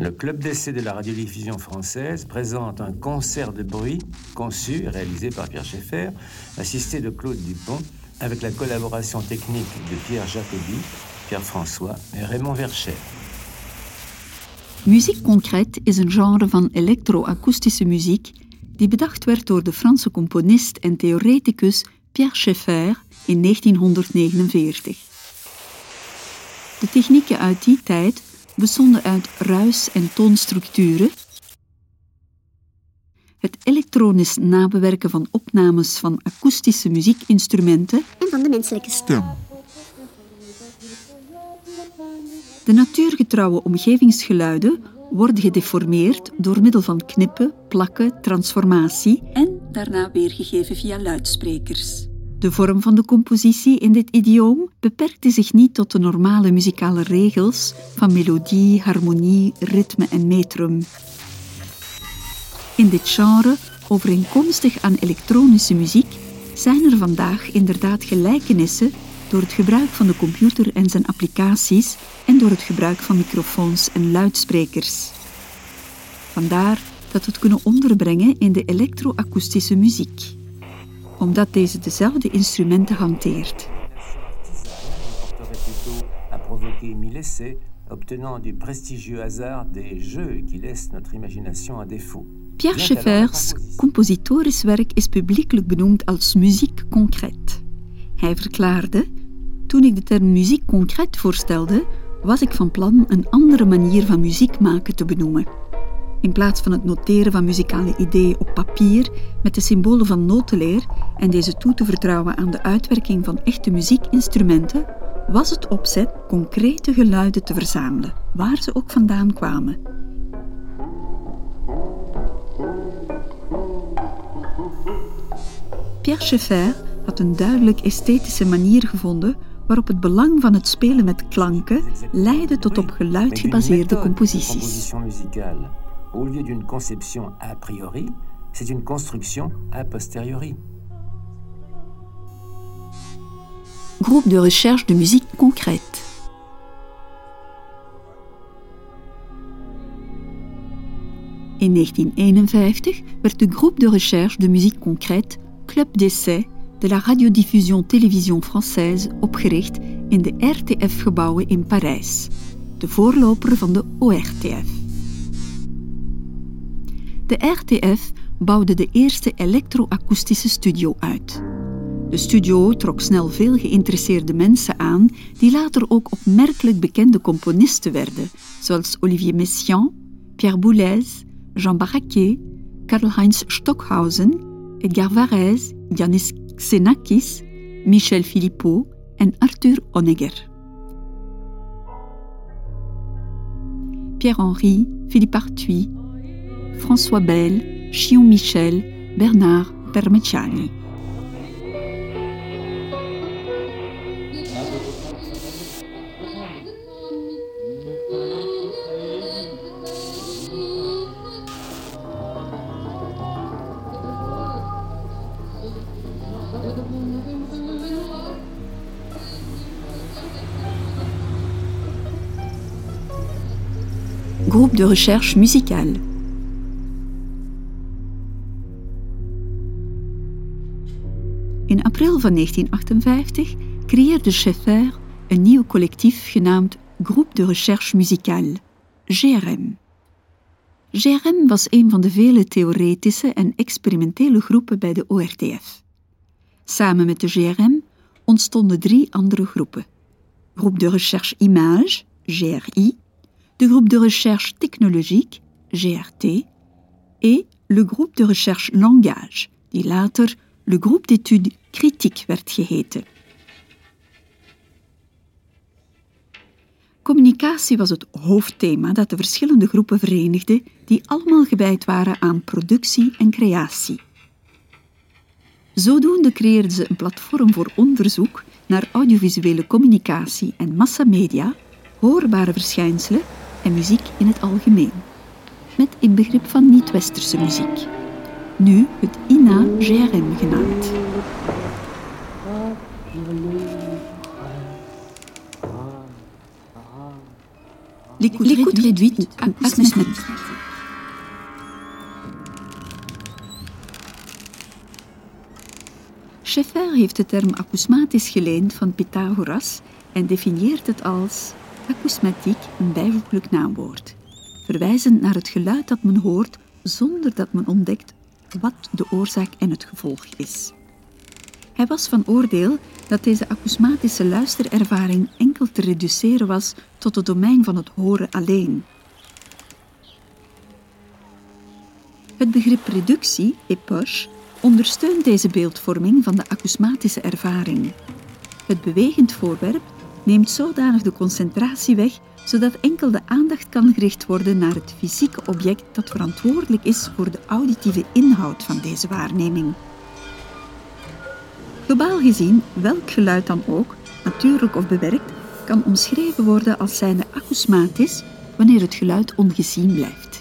Le club d'essai de la radiodiffusion française présente un concert de bruit conçu réalisé par Pierre Schaeffer, assisté de Claude Dupont, avec la collaboration technique de Pierre Jacobi, Pierre François et Raymond Vercher. Muziek concrète is een genre van elektroakoestische muziek die bedacht werd door de Franse componist en theoreticus Pierre Schaeffer in 1949. De technieken uit die tijd bestonden uit ruis- en toonstructuren, het elektronisch nabewerken van opnames van akoestische muziekinstrumenten en van de menselijke stem. De natuurgetrouwe omgevingsgeluiden worden gedeformeerd door middel van knippen, plakken, transformatie en daarna weergegeven via luidsprekers. De vorm van de compositie in dit idioom beperkte zich niet tot de normale muzikale regels van melodie, harmonie, ritme en metrum. In dit genre, overeenkomstig aan elektronische muziek, zijn er vandaag inderdaad gelijkenissen door het gebruik van de computer en zijn applicaties en door het gebruik van microfoons en luidsprekers. Vandaar dat we het kunnen onderbrengen in de elektroakoestische muziek omdat deze dezelfde instrumenten hanteert. Pierre Schaeffers compositorisch werk is publiekelijk benoemd als muziek concreet. Hij verklaarde: Toen ik de term muziek concreet voorstelde, was ik van plan een andere manier van muziek maken te benoemen. In plaats van het noteren van muzikale ideeën op papier met de symbolen van notenleer en deze toe te vertrouwen aan de uitwerking van echte muziekinstrumenten, was het opzet concrete geluiden te verzamelen, waar ze ook vandaan kwamen. Pierre Schaeffer had een duidelijk esthetische manier gevonden waarop het belang van het spelen met klanken leidde tot op geluid gebaseerde composities. Au lieu d'une conception a priori, c'est une construction a posteriori. Groupe de recherche de musique concrète. In 1951 werd de Groupe de recherche de musique concrète Club d'essai de la radiodiffusion télévision française opgericht in de RTF-gebouwen in Parijs, de voorloper van de ORTF. De RTF bouwde de eerste elektroakoestische studio uit. De studio trok snel veel geïnteresseerde mensen aan, die later ook opmerkelijk bekende componisten werden, zoals Olivier Messiaen, Pierre Boulez, Jean Barraquet, Karl-Heinz Stockhausen, Edgar Varese, Yanis Xenakis, Michel Philippot en Arthur Honegger. Pierre-Henri, Philippe Arthuis, François Bell, Chion Michel, Bernard Permeciani. Groupe de recherche musicale. April van 1958 creëerde Schaeffer een nieuw collectief genaamd Groupe de Recherche Musicale, GRM. GRM was een van de vele theoretische en experimentele groepen bij de ORTF. Samen met de GRM ontstonden drie andere groepen. Groupe de Recherche Image, GRI, de Groupe de Recherche Technologique, GRT, et le Groupe de Recherche Langage, die later le Groupe d'études kritiek werd geheten. Communicatie was het hoofdthema dat de verschillende groepen verenigde, die allemaal gewijd waren aan productie en creatie. Zodoende creëerden ze een platform voor onderzoek naar audiovisuele communicatie en massamedia, hoorbare verschijnselen en muziek in het algemeen, met inbegrip van niet-westerse muziek, nu het INA-GRM genaamd. l'écoute réduite ou acousmatique. Scheffer heeft de term acousmatisch geleend van Pythagoras en definieert het als acousmatiek een bijvoeglijk naamwoord, verwijzend naar het geluid dat men hoort zonder dat men ontdekt wat de oorzaak en het gevolg is. Hij was van oordeel dat deze acousmatische luisterervaring enkel te reduceren was tot het domein van het horen alleen. Het begrip reductie, epoche, ondersteunt deze beeldvorming van de acousmatische ervaring. Het bewegend voorwerp neemt zodanig de concentratie weg, zodat enkel de aandacht kan gericht worden naar het fysieke object dat verantwoordelijk is voor de auditieve inhoud van deze waarneming. Globaal gezien, welk geluid dan ook, natuurlijk of bewerkt, kan omschreven worden als zijnde acousmatisch wanneer het geluid ongezien blijft.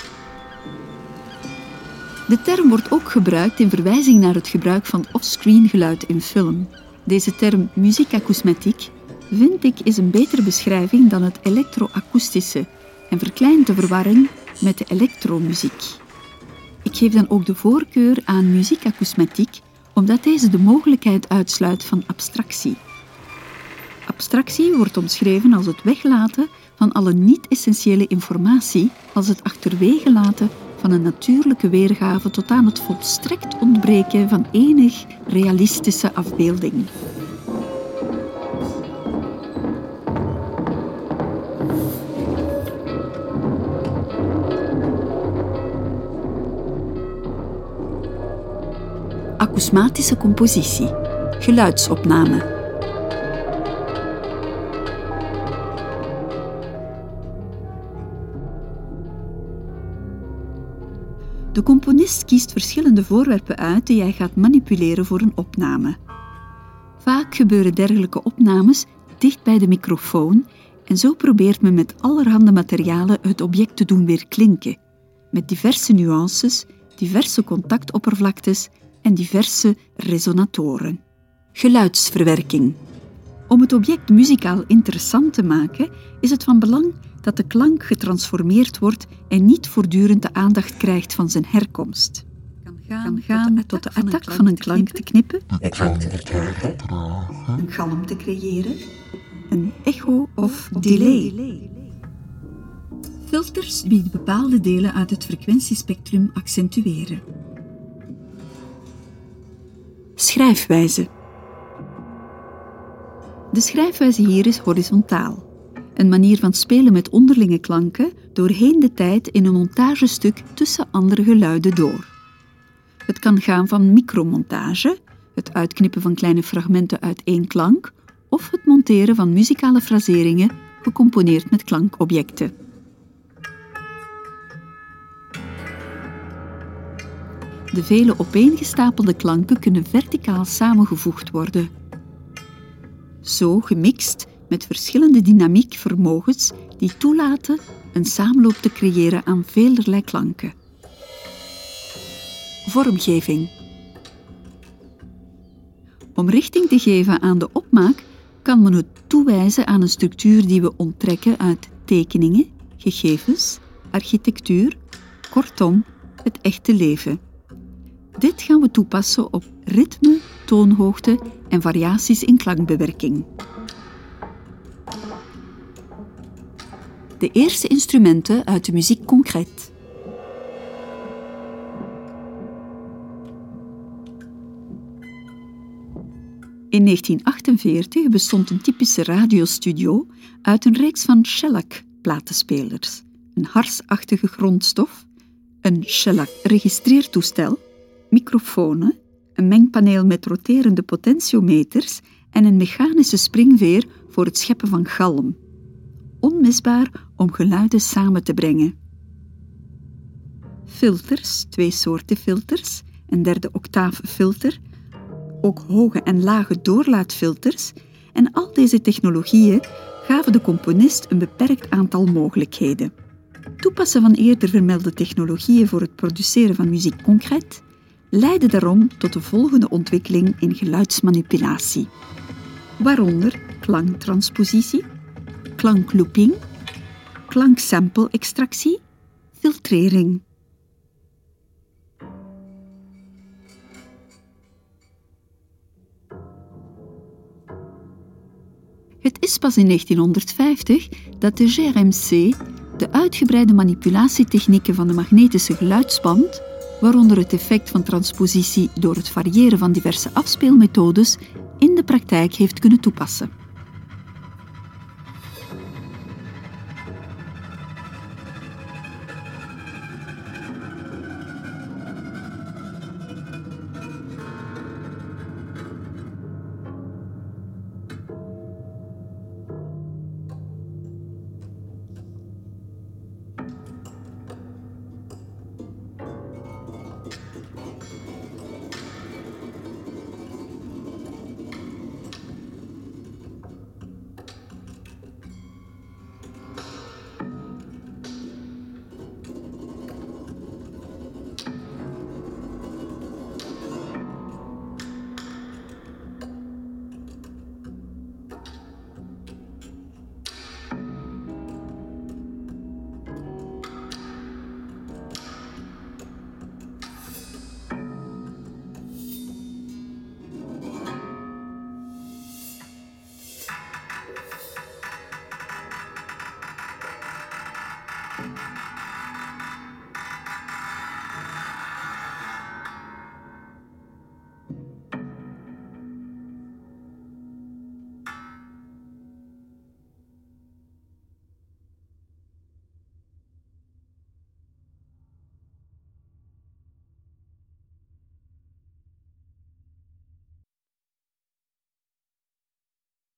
De term wordt ook gebruikt in verwijzing naar het gebruik van offscreen geluid in film. Deze term muziekakoesmatiek vind ik is een betere beschrijving dan het elektroakoestische en verkleint de verwarring met de elektromuziek. Ik geef dan ook de voorkeur aan muziekakoesmatiek omdat deze de mogelijkheid uitsluit van abstractie. Abstractie wordt omschreven als het weglaten van alle niet-essentiële informatie, als het achterwege laten van een natuurlijke weergave tot aan het volstrekt ontbreken van enig realistische afbeelding. Acousmatische compositie, geluidsopname. De componist kiest verschillende voorwerpen uit die hij gaat manipuleren voor een opname. Vaak gebeuren dergelijke opnames dicht bij de microfoon en zo probeert men met allerhande materialen het object te doen weer klinken, met diverse nuances, diverse contactoppervlaktes en diverse resonatoren. Geluidsverwerking. Om het object muzikaal interessant te maken, is het van belang dat de klank getransformeerd wordt en niet voortdurend de aandacht krijgt van zijn herkomst. Kan gaan, tot de attack van een klank te knippen, een galm te creëren, een echo of delay. Filters die bepaalde delen uit het frequentiespectrum accentueren. Schrijfwijze. De schrijfwijze hier is horizontaal. Een manier van spelen met onderlinge klanken doorheen de tijd in een montagestuk tussen andere geluiden door. Het kan gaan van micromontage, het uitknippen van kleine fragmenten uit één klank, of het monteren van muzikale fraseringen gecomponeerd met klankobjecten. De vele opeengestapelde klanken kunnen verticaal samengevoegd worden. Zo gemixt met verschillende dynamiekvermogens die toelaten een samenloop te creëren aan velerlei klanken. Vormgeving. Om richting te geven aan de opmaak kan men het toewijzen aan een structuur die we onttrekken uit tekeningen, gegevens, architectuur, kortom, het echte leven. Dit gaan we toepassen op ritme, toonhoogte en variaties in klankbewerking. De eerste instrumenten uit de muziek concreet. In 1948 bestond een typische radiostudio uit een reeks van shellac-platenspelers, een harsachtige grondstof, een shellac-registreertoestel microfoons, een mengpaneel met roterende potentiometers en een mechanische springveer voor het scheppen van galm. Onmisbaar om geluiden samen te brengen. Filters, twee soorten filters, een derde octaaffilter, ook hoge en lage doorlaatfilters en al deze technologieën gaven de componist een beperkt aantal mogelijkheden. Toepassen van eerder vermelde technologieën voor het produceren van muziek concreet leidde daarom tot de volgende ontwikkeling in geluidsmanipulatie, waaronder klanktranspositie, klanklooping, klanksample-extractie, filtrering. Het is pas in 1950 dat de GRMC de uitgebreide manipulatietechnieken van de magnetische geluidsband, waaronder het effect van transpositie door het variëren van diverse afspeelmethodes, in de praktijk heeft kunnen toepassen.